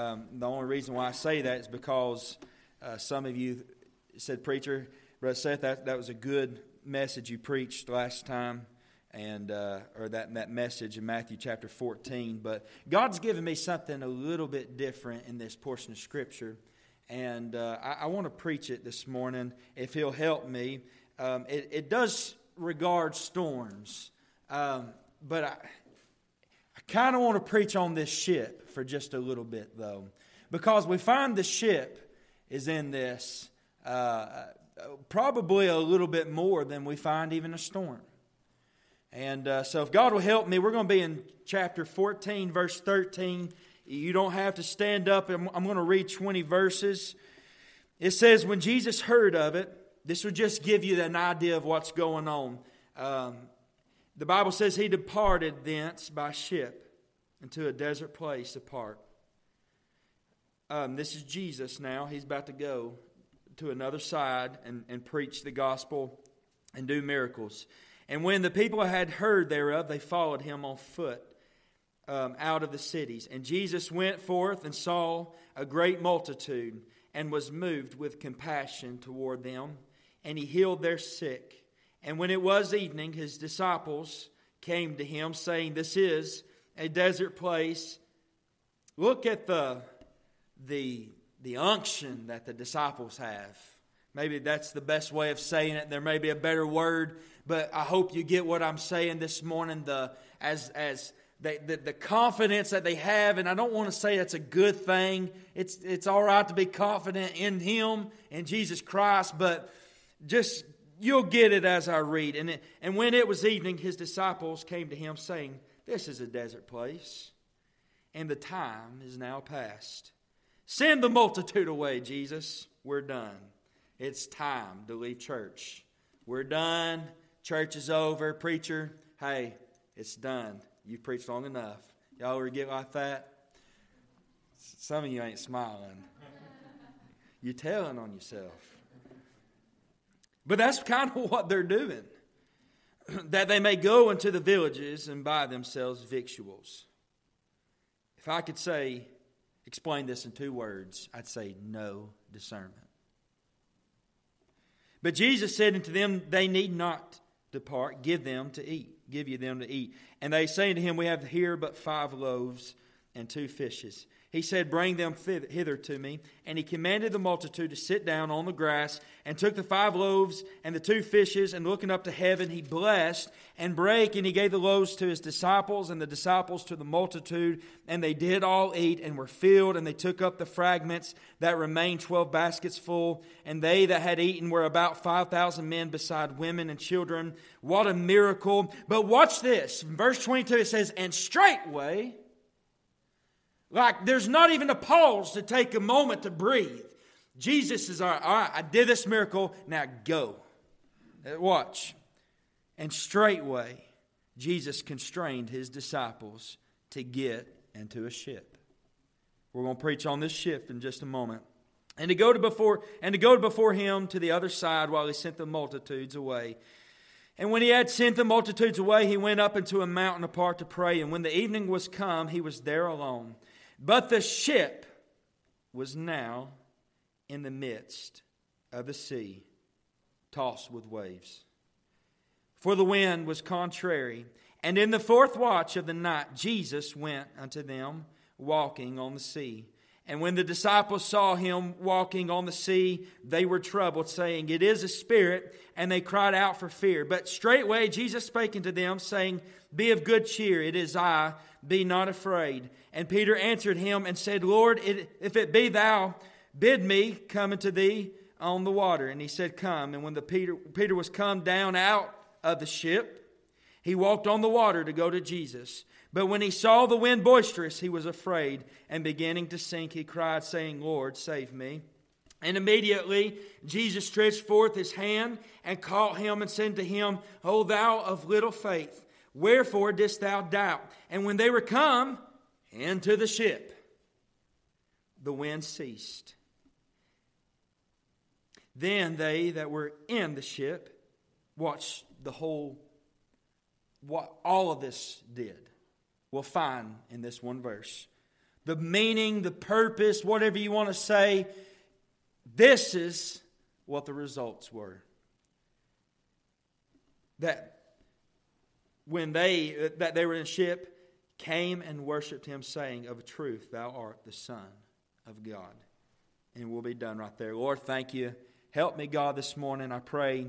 Um, the only reason why I say that is because uh, some of you said, Preacher, Brother Seth, that, that was a good message you preached last time, and uh, or that, that message in Matthew chapter 14. But God's given me something a little bit different in this portion of Scripture, and uh, I, I want to preach it this morning if He'll help me. Um, it, it, does regard storms, um, but I, I kind of want to preach on this ship for just a little bit, though, because we find the ship is in this uh, probably a little bit more than we find even a storm. And uh, so, if God will help me, we're going to be in chapter 14, verse 13. You don't have to stand up. I'm, I'm going to read 20 verses. It says, When Jesus heard of it, this will just give you an idea of what's going on. Um, the Bible says he departed thence by ship into a desert place apart. Um, this is Jesus now. He's about to go to another side and, and preach the gospel and do miracles. And when the people had heard thereof, they followed him on foot um, out of the cities. And Jesus went forth and saw a great multitude and was moved with compassion toward them. And he healed their sick. And when it was evening, his disciples came to him, saying, This is a desert place. Look at the, the, the unction that the disciples have. Maybe that's the best way of saying it. There may be a better word, but I hope you get what I'm saying this morning. The as as they, the, the confidence that they have, and I don't want to say that's a good thing. It's it's all right to be confident in Him and Jesus Christ, but just you'll get it as I read. And it, and when it was evening, His disciples came to Him, saying, this is a desert place, and the time is now past. Send the multitude away, Jesus. We're done. It's time to leave church. We're done. Church is over. Preacher, hey, it's done. You've preached long enough. Y'all ever get like that? Some of you ain't smiling. You're telling on yourself. But that's kind of what they're doing. that they may go into the villages and buy themselves victuals. If I could say, explain this in two words, I'd say no discernment. But Jesus said unto them, They need not depart, give them to eat, give you them to eat. And they say to him, We have here but five loaves and two fishes. He said, Bring them hither to me. And he commanded the multitude to sit down on the grass, and took the five loaves and the two fishes, and looking up to heaven, he blessed and brake, and he gave the loaves to his disciples, and the disciples to the multitude. And they did all eat, and were filled, and they took up the fragments that remained, twelve baskets full. And they that had eaten were about five thousand men, beside women and children. What a miracle. But watch this. Verse 22, it says, And straightway, like there's not even a pause to take a moment to breathe. Jesus is all right, I did this miracle, now go. Uh, watch. And straightway, Jesus constrained his disciples to get into a ship. We're going to preach on this ship in just a moment. And to go to before and to go before him to the other side while he sent the multitudes away. And when he had sent the multitudes away, he went up into a mountain apart to pray. And when the evening was come, he was there alone. But the ship was now in the midst of the sea, tossed with waves. For the wind was contrary. And in the fourth watch of the night, Jesus went unto them, walking on the sea. And when the disciples saw him walking on the sea, they were troubled, saying, It is a spirit. And they cried out for fear. But straightway Jesus spake unto them, saying, Be of good cheer, it is I, be not afraid. And Peter answered him and said, Lord, if it be thou, bid me come unto thee on the water. And he said, Come. And when the Peter, Peter was come down out of the ship, he walked on the water to go to Jesus. But when he saw the wind boisterous, he was afraid, and beginning to sink, he cried, saying, Lord, save me. And immediately Jesus stretched forth his hand and caught him and said to him, O thou of little faith, wherefore didst thou doubt? And when they were come into the ship, the wind ceased. Then they that were in the ship watched the whole, what all of this did we'll find in this one verse. the meaning, the purpose, whatever you want to say. This is what the results were. That when they that they were in ship came and worshiped him saying of a truth thou art the son of God. And we'll be done right there. Lord, thank you. Help me God this morning. I pray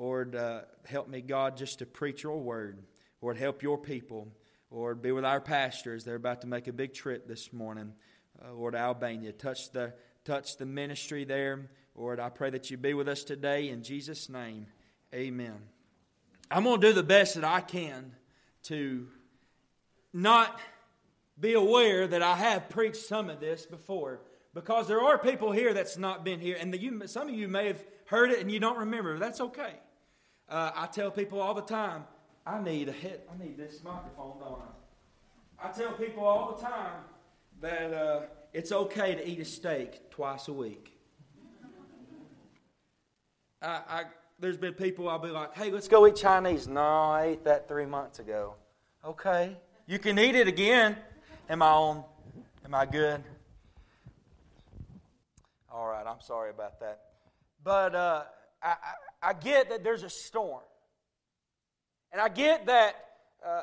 Lord, uh, help me, God, just to preach your word. Lord, help your people. Lord, be with our pastors. They're about to make a big trip this morning. Uh, Lord, Albania, touch the, touch the ministry there. Lord, I pray that you be with us today. In Jesus' name, amen. I'm going to do the best that I can to not be aware that I have preached some of this before because there are people here that's not been here, and the, you, some of you may have heard it and you don't remember. That's okay. Uh, I tell people all the time, I need a hit. I need this microphone, don't I? I tell people all the time that uh, it's okay to eat a steak twice a week. I, I, there's been people I'll be like, hey, let's go eat Chinese. No, I ate that three months ago. Okay. You can eat it again. Am I on? Am I good? All right, I'm sorry about that. But uh, I, I, I, get that there's a storm. And I get that uh,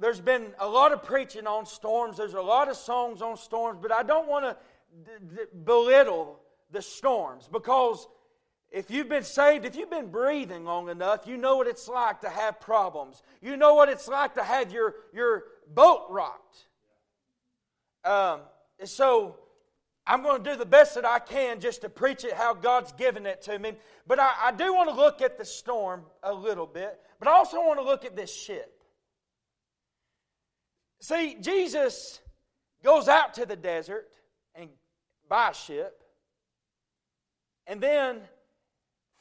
there's been a lot of preaching on storms, there's a lot of songs on storms, but I don't want to d- d- belittle the storms because if you've been saved, if you've been breathing long enough, you know what it's like to have problems. You know what it's like to have your, your boat rocked. Um, so I'm going to do the best that I can just to preach it how God's given it to me. But I, I do want to look at the storm a little bit, but I also want to look at this ship. See, Jesus goes out to the desert and by ship, and then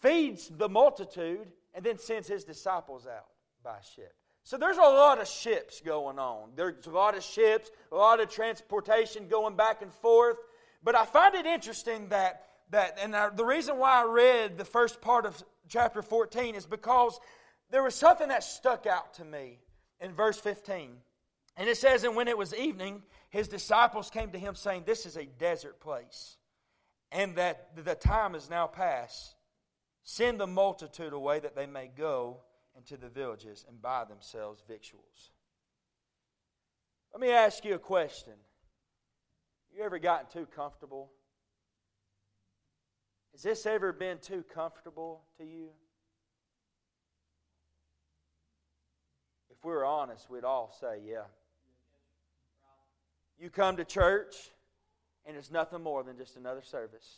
feeds the multitude, and then sends his disciples out by ship. So there's a lot of ships going on. There's a lot of ships, a lot of transportation going back and forth. But I find it interesting that, that and the reason why I read the first part of chapter 14 is because there was something that stuck out to me in verse 15. And it says, And when it was evening, his disciples came to him, saying, This is a desert place, and that the time is now past. Send the multitude away that they may go into the villages and buy themselves victuals. Let me ask you a question. You ever gotten too comfortable? Has this ever been too comfortable to you? If we were honest, we'd all say, yeah. You come to church, and it's nothing more than just another service.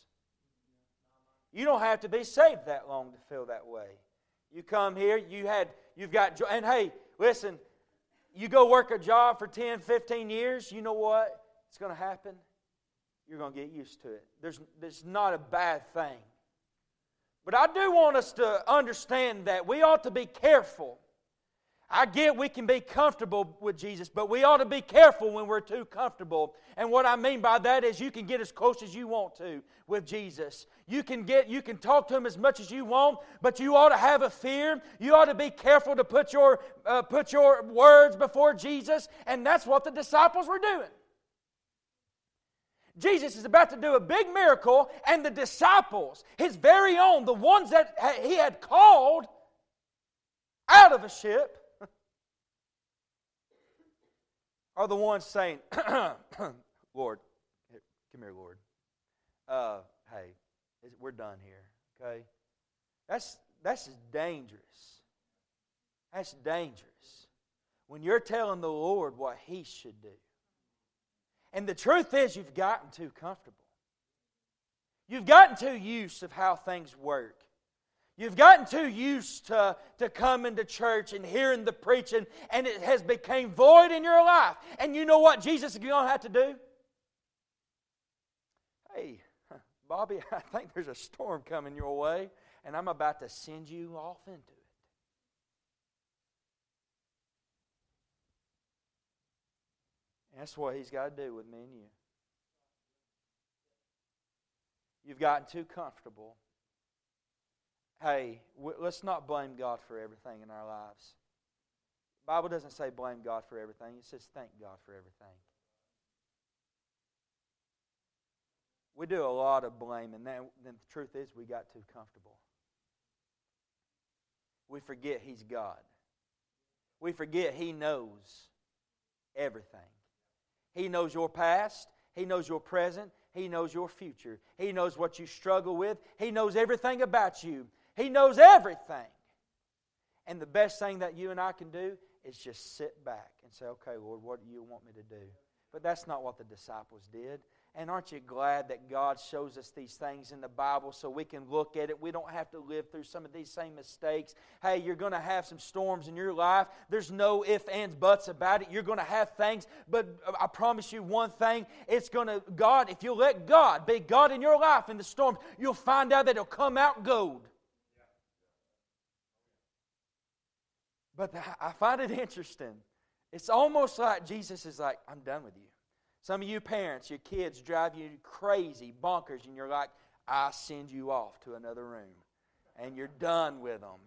You don't have to be saved that long to feel that way. You come here, you had, you've got, and hey, listen, you go work a job for 10, 15 years, you know what? It's going to happen you're going to get used to it. There's, there's not a bad thing. But I do want us to understand that we ought to be careful. I get we can be comfortable with Jesus, but we ought to be careful when we're too comfortable. And what I mean by that is you can get as close as you want to with Jesus. You can get you can talk to him as much as you want, but you ought to have a fear. You ought to be careful to put your uh, put your words before Jesus, and that's what the disciples were doing. Jesus is about to do a big miracle, and the disciples, his very own, the ones that he had called out of a ship, are the ones saying, Lord, come here, Lord. Uh, hey, we're done here, okay? That's, that's dangerous. That's dangerous. When you're telling the Lord what he should do. And the truth is, you've gotten too comfortable. You've gotten too used of how things work. You've gotten too used to, to coming to church and hearing the preaching, and it has become void in your life. And you know what Jesus is going to have to do? Hey, Bobby, I think there's a storm coming your way, and I'm about to send you off into it. That's what He's got to do with me and you. You've gotten too comfortable. Hey, let's not blame God for everything in our lives. The Bible doesn't say blame God for everything. It says thank God for everything. We do a lot of blaming. And then the truth is, we got too comfortable. We forget He's God. We forget He knows everything. He knows your past, He knows your present, He knows your future. He knows what you struggle with, He knows everything about you. He knows everything. And the best thing that you and I can do is just sit back and say, okay, Lord, what do you want me to do? But that's not what the disciples did. And aren't you glad that God shows us these things in the Bible so we can look at it? We don't have to live through some of these same mistakes. Hey, you're going to have some storms in your life. There's no ifs, ands, buts about it. You're going to have things, but I promise you one thing it's going to, God, if you let God be God in your life in the storms, you'll find out that it'll come out gold. But I find it interesting. It's almost like Jesus is like, I'm done with you. Some of you parents, your kids drive you crazy, bonkers, and you're like, I send you off to another room. And you're done with them.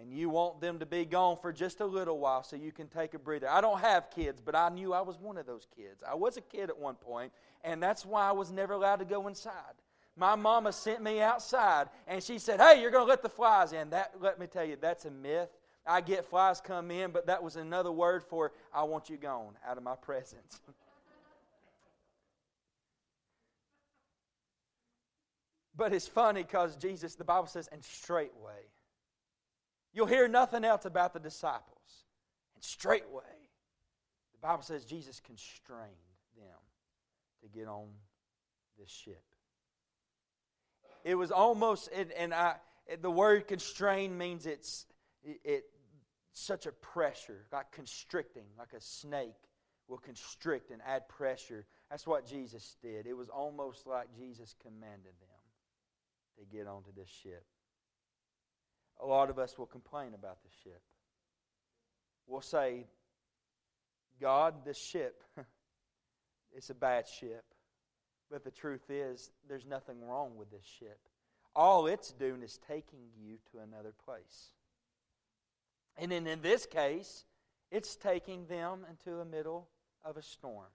And you want them to be gone for just a little while so you can take a breather. I don't have kids, but I knew I was one of those kids. I was a kid at one point, and that's why I was never allowed to go inside. My mama sent me outside, and she said, Hey, you're going to let the flies in. That, let me tell you, that's a myth. I get flies come in, but that was another word for I want you gone out of my presence. But it's funny because Jesus, the Bible says, and straightway. You'll hear nothing else about the disciples. And straightway, the Bible says Jesus constrained them to get on this ship. It was almost, and, and I, the word constrained means it's it, it such a pressure, like constricting, like a snake will constrict and add pressure. That's what Jesus did. It was almost like Jesus commanded them to get onto this ship. A lot of us will complain about the ship. We'll say, God, this ship, it's a bad ship. But the truth is, there's nothing wrong with this ship. All it's doing is taking you to another place. And then in this case, it's taking them into the middle of a storm.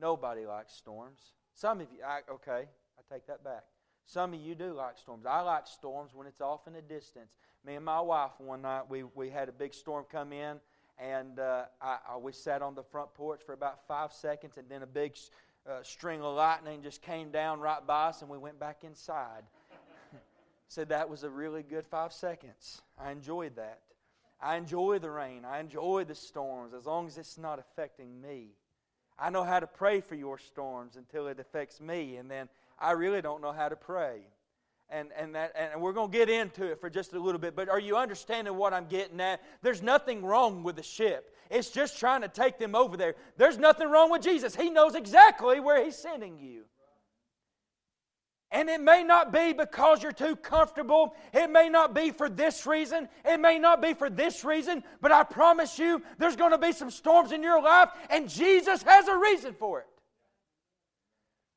Nobody likes storms. Some of you, I, okay, I take that back. Some of you do like storms. I like storms when it's off in the distance. Me and my wife, one night, we, we had a big storm come in, and uh, I, I, we sat on the front porch for about five seconds, and then a big uh, string of lightning just came down right by us, and we went back inside. Said that was a really good five seconds. I enjoyed that. I enjoy the rain. I enjoy the storms as long as it's not affecting me. I know how to pray for your storms until it affects me, and then I really don't know how to pray. And, and, that, and we're going to get into it for just a little bit, but are you understanding what I'm getting at? There's nothing wrong with the ship. It's just trying to take them over there. There's nothing wrong with Jesus. He knows exactly where He's sending you. And it may not be because you're too comfortable. It may not be for this reason. It may not be for this reason. But I promise you, there's going to be some storms in your life, and Jesus has a reason for it.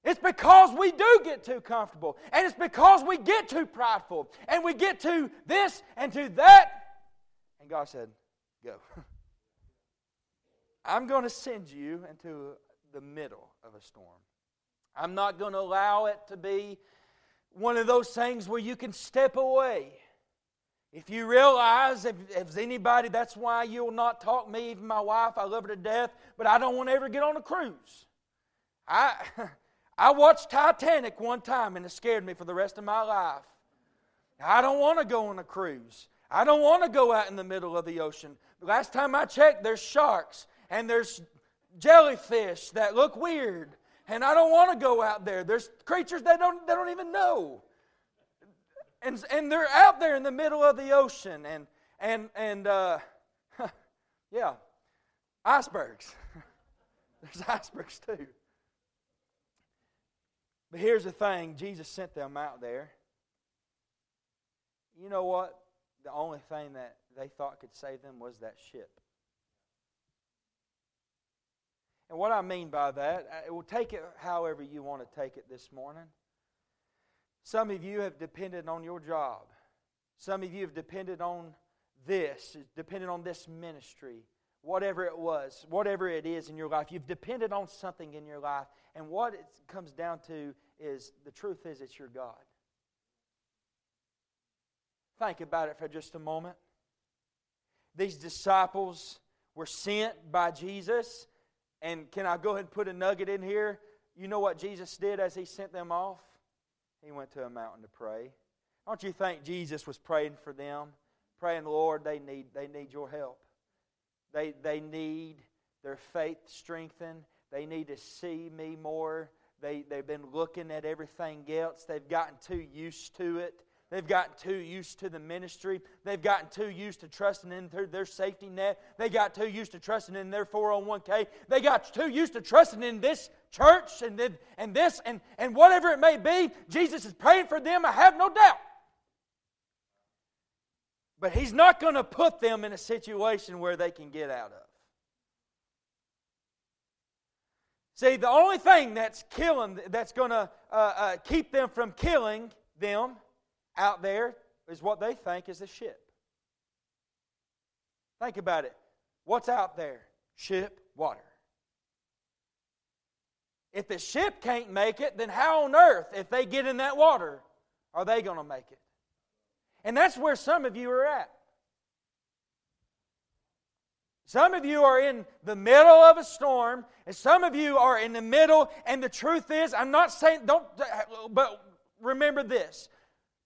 It's because we do get too comfortable. And it's because we get too prideful. And we get to this and to that. And God said, Go. I'm going to send you into the middle of a storm. I'm not going to allow it to be one of those things where you can step away. If you realize, if, if anybody, that's why you'll not talk me, even my wife, I love her to death, but I don't want to ever get on a cruise. I, I watched Titanic one time and it scared me for the rest of my life. I don't want to go on a cruise. I don't want to go out in the middle of the ocean. Last time I checked, there's sharks and there's jellyfish that look weird and I don't want to go out there. There's creatures that don't, they don't even know. And, and they're out there in the middle of the ocean. And, and, and uh, yeah, icebergs. There's icebergs too. But here's the thing Jesus sent them out there. You know what? The only thing that they thought could save them was that ship. And what I mean by that, uh, it will take it however you want to take it this morning. Some of you have depended on your job. Some of you have depended on this, depended on this ministry. whatever it was, whatever it is in your life. You've depended on something in your life. And what it comes down to is the truth is it's your God. Think about it for just a moment. These disciples were sent by Jesus. And can I go ahead and put a nugget in here? You know what Jesus did as he sent them off? He went to a mountain to pray. Don't you think Jesus was praying for them? Praying, Lord, they need, they need your help. They, they need their faith strengthened. They need to see me more. They, they've been looking at everything else. They've gotten too used to it. They've gotten too used to the ministry. They've gotten too used to trusting in their safety net. They got too used to trusting in their 401k. They got too used to trusting in this church and, and this and, and whatever it may be. Jesus is praying for them, I have no doubt. But He's not going to put them in a situation where they can get out of. See, the only thing that's killing, that's going to uh, uh, keep them from killing them out there is what they think is a ship. Think about it. What's out there? Ship, water. If the ship can't make it, then how on earth, if they get in that water, are they going to make it? And that's where some of you are at. Some of you are in the middle of a storm, and some of you are in the middle, and the truth is, I'm not saying, don't, but remember this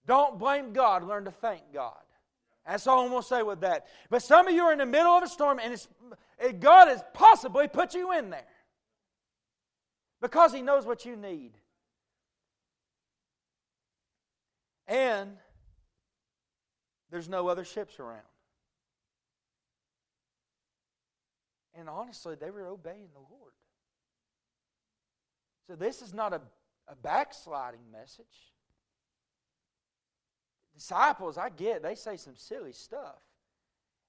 don't blame God, learn to thank God. That's all I'm going to say with that. But some of you are in the middle of a storm, and it, God has possibly put you in there because He knows what you need. And there's no other ships around. And honestly, they were obeying the Lord. So this is not a, a backsliding message disciples, I get, they say some silly stuff.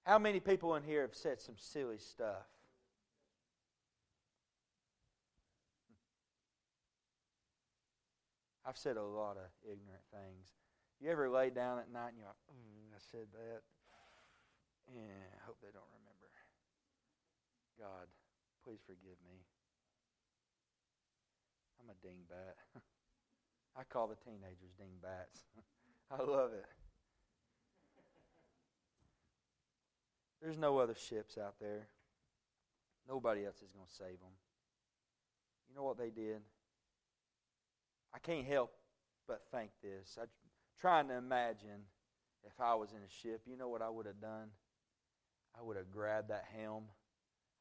How many people in here have said some silly stuff? I've said a lot of ignorant things. You ever lay down at night and you're like, mm, I said that. Yeah, I hope they don't remember. God, please forgive me. I'm a dingbat. I call the teenagers dingbats. I love it. There's no other ships out there. Nobody else is going to save them. You know what they did? I can't help but think this. I'm trying to imagine if I was in a ship, you know what I would have done? I would have grabbed that helm.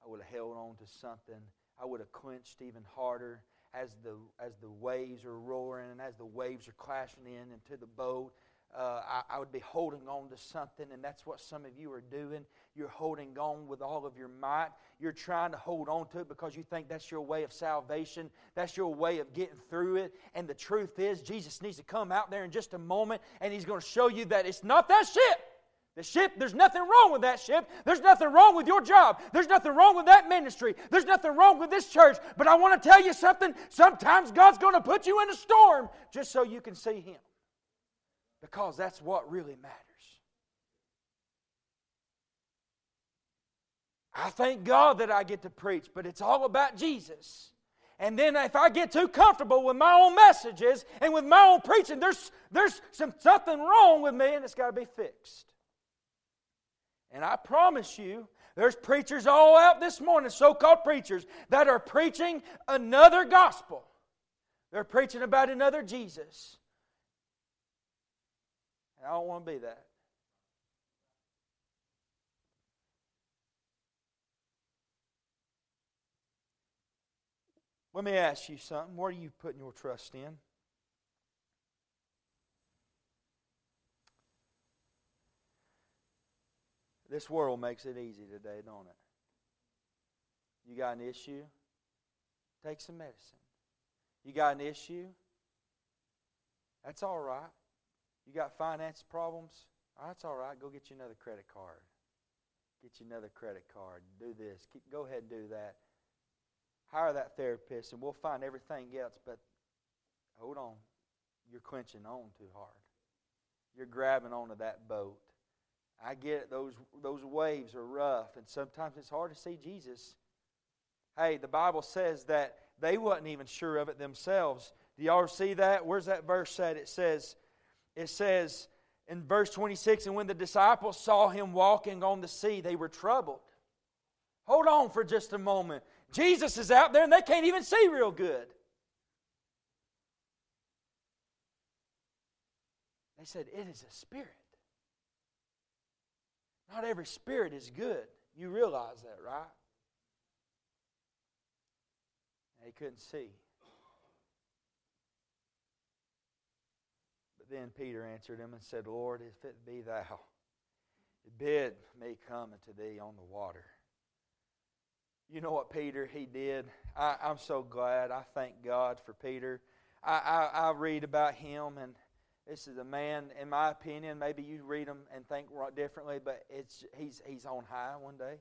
I would have held on to something. I would have clenched even harder as the as the waves are roaring and as the waves are crashing in into the boat. Uh, I, I, would be holding on to something, and that's what some of you are doing. You're holding on with all of your might. You're trying to hold on to it because you think that's your way of salvation. That's your way of getting through it. And the truth is, Jesus needs to come out there in just a moment, and He's going to show you that it's not that ship. The ship, there's nothing wrong with that ship. There's nothing wrong with your job. There's nothing wrong with that ministry. There's nothing wrong with this church. But I want to tell you something. Sometimes God's going to put you in a storm just so you can see Him. Because that's what really matters. I thank God that I get to preach, but it's all about Jesus. And then if I get too comfortable with my own messages and with my own preaching, there's, there's some, something wrong with me and it's got to be fixed. And I promise you, there's preachers all out this morning, so called preachers, that are preaching another gospel. They're preaching about another Jesus. And I don't want to be that. Let me ask you something. What are you putting your trust in? This world makes it easy today, don't it? You got an issue? Take some medicine. You got an issue? That's all right. You got finance problems? Oh, that's all right. Go get you another credit card. Get you another credit card. Do this. Keep, go ahead and do that. Hire that therapist, and we'll find everything else. But hold on. You're clenching on too hard. You're grabbing onto that boat I get it. Those, those waves are rough, and sometimes it's hard to see Jesus. Hey, the Bible says that they wasn't even sure of it themselves. Do y'all see that? Where's that verse at? It says, it says in verse 26, and when the disciples saw him walking on the sea, they were troubled. Hold on for just a moment. Jesus is out there and they can't even see real good. They said, It is a spirit. Not every spirit is good. You realize that, right? They couldn't see. But then Peter answered him and said, Lord, if it be thou, bid me come unto thee on the water. You know what Peter he did? I, am so glad. I thank God for Peter. I, I, I read about him, and this is a man, in my opinion, maybe you read him and think differently, but it's he's he's on high one day.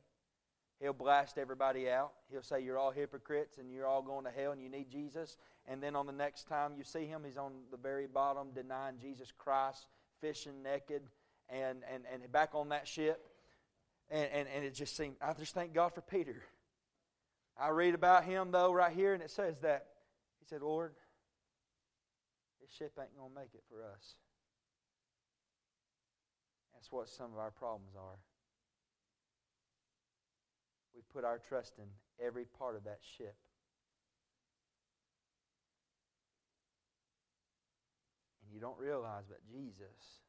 He'll blast everybody out. He'll say you're all hypocrites and you're all going to hell and you need Jesus. And then on the next time you see him, he's on the very bottom denying Jesus Christ, fishing naked, and and, and back on that ship. And, and, and it just seemed, I just thank God for Peter. I read about him, though, right here, and it says that he said, Lord, this ship ain't going to make it for us. That's what some of our problems are. We put our trust in every part of that ship. And you don't realize, but Jesus,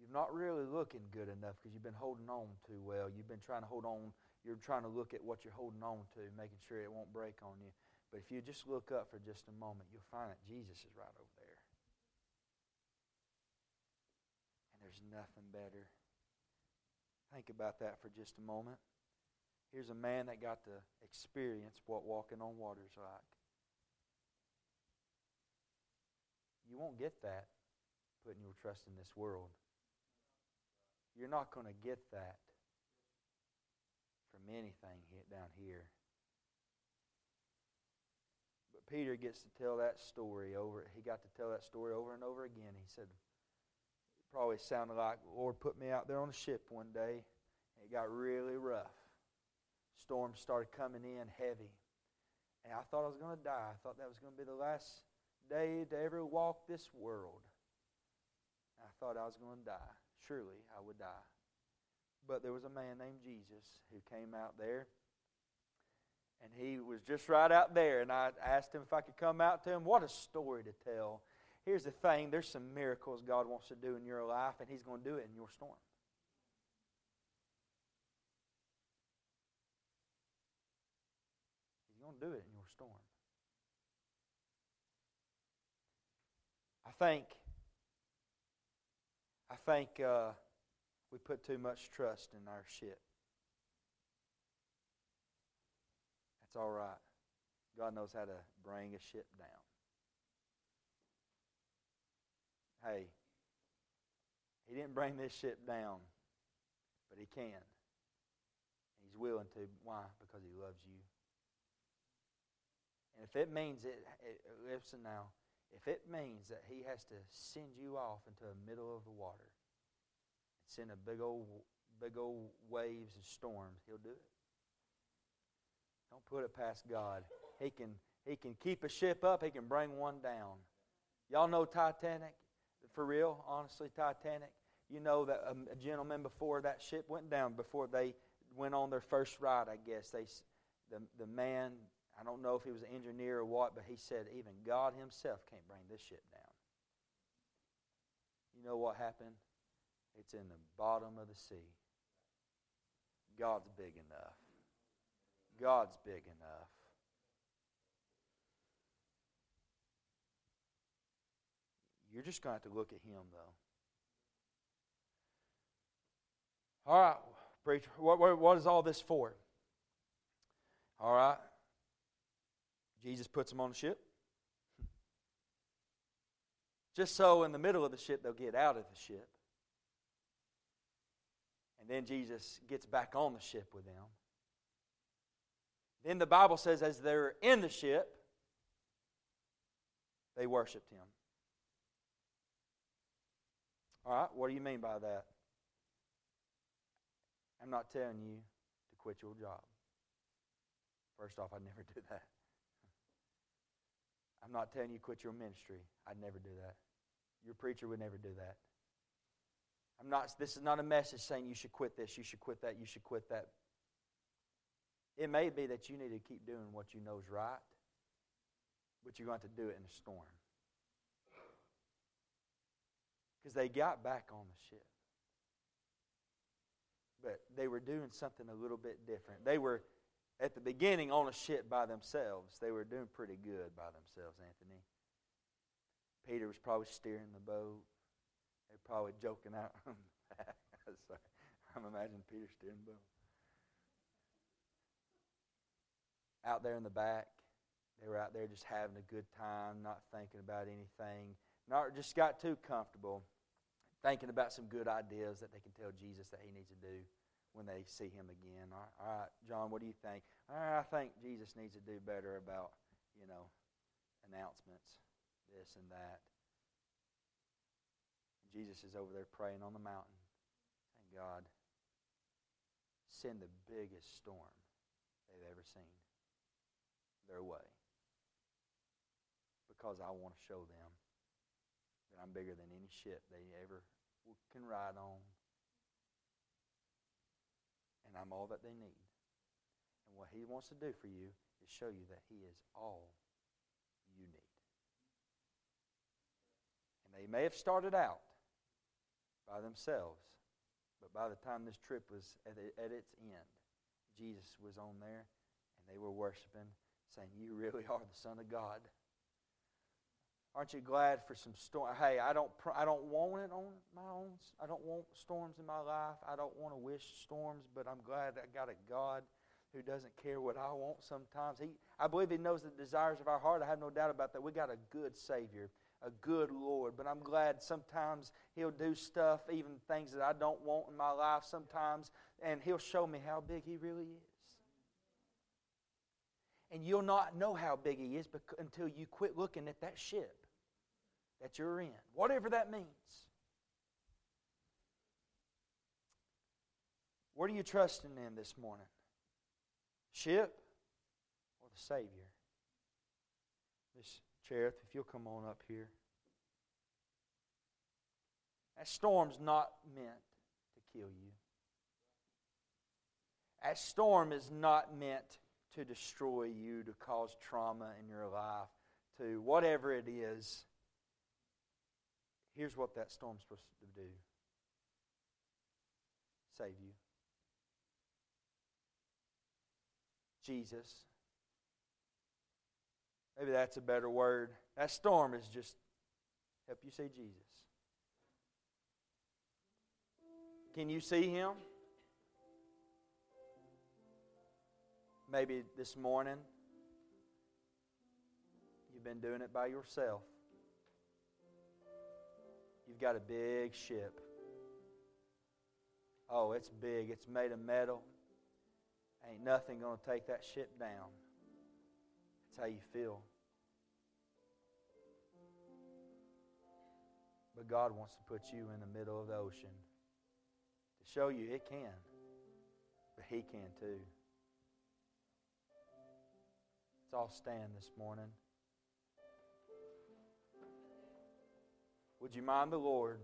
you're not really looking good enough because you've been holding on too well. You've been trying to hold on. You're trying to look at what you're holding on to, making sure it won't break on you. But if you just look up for just a moment, you'll find that Jesus is right over there. And there's nothing better. Think about that for just a moment. Here's a man that got to experience what walking on water is like. You won't get that putting your trust in this world. You're not going to get that from anything down here. Peter gets to tell that story over. He got to tell that story over and over again. He said, it probably sounded like, Lord put me out there on a ship one day. and It got really rough. Storms started coming in heavy. And I thought I was going to die. I thought that was going to be the last day to ever walk this world. I thought I was going to die. Surely I would die. But there was a man named Jesus who came out there and he was just right out there. And I asked him if I could come out to him. What a story to tell. Here's the thing there's some miracles God wants to do in your life, and He's going to do it in your storm. He's going to do it in your storm. I think, I think uh, we put too much trust in our ship. It's all right. God knows how to bring a ship down. Hey, He didn't bring this ship down, but He can. He's willing to. Why? Because He loves you. And if it means it, it, listen now, if it means that He has to send you off into the middle of the water and send a big old, big old waves and storms, He'll do it. Don't put it past God. He can, he can keep a ship up, He can bring one down. Y'all know Titanic? For real, honestly, Titanic. You know that a, a gentleman before that ship went down, before they went on their first ride, I guess, they, the, the man, I don't know if he was an engineer or what, but he said even God Himself can't bring this ship down. You know what happened? It's in the bottom of the sea. God's big enough. God's big enough. You're just going to have to look at Him, though. All right, preacher, what, what, what is all this for? All right. Jesus puts them on the ship. Just so in the middle of the ship, they'll get out of the ship. And then Jesus gets back on the ship with them. Then the Bible says, as they're in the ship, they worshiped him. All right, what do you mean by that? I'm not telling you to quit your job. First off, I'd never do that. I'm not telling you to quit your ministry. I'd never do that. Your preacher would never do that. I'm not, this is not a message saying you should quit this, you should quit that, you should quit that. It may be that you need to keep doing what you know is right, but you're going to, to do it in a storm. Because they got back on the ship. But they were doing something a little bit different. They were, at the beginning, on a ship by themselves. They were doing pretty good by themselves, Anthony. Peter was probably steering the boat. They're probably joking out. I'm imagining Peter steering the boat. Out there in the back, they were out there just having a good time, not thinking about anything, not just got too comfortable, thinking about some good ideas that they can tell Jesus that he needs to do when they see him again. All right, John, what do you think? I think Jesus needs to do better about, you know, announcements, this and that. Jesus is over there praying on the mountain, Thank God, send the biggest storm they've ever seen their way. Because I want to show them that I'm bigger than any ship they ever can ride on. And I'm all that they need. And what He wants to do for you is show you that He is all you need. And they may have started out by themselves, but by the time this trip was at, at its end, Jesus was on there and they were worshiping, saying, You really are the Son of God. Aren't you glad for some storm? Hey, I don't, I don't want it on my own. I don't want storms in my life. I don't want to wish storms, but I'm glad I got a God who doesn't care what I want sometimes. He, I believe He knows the desires of our heart. I have no doubt about that. We got a good Savior, a good Lord, but I'm glad sometimes He'll do stuff, even things that I don't want in my life sometimes, and He'll show me how big He really is. And you'll not know how big He is until you quit looking at that ship that you're in, whatever that means. What are you trusting in this morning? Ship or the Savior? Miss Cherith, if you'll come on up here. That storm's not meant to kill you. That storm is not meant to destroy you, to cause trauma in your life, to whatever it is. Here's what that storm's supposed to do save you. Jesus. Maybe that's a better word. That storm is just help you see Jesus. Can you see him? Maybe this morning you've been doing it by yourself. You've got a big ship. Oh, it's big. It's made of metal. Ain't nothing going to take that ship down. That's how you feel. But God wants to put you in the middle of the ocean to show you it can. But He can too. Let's all stand this morning. Would you mind the Lord?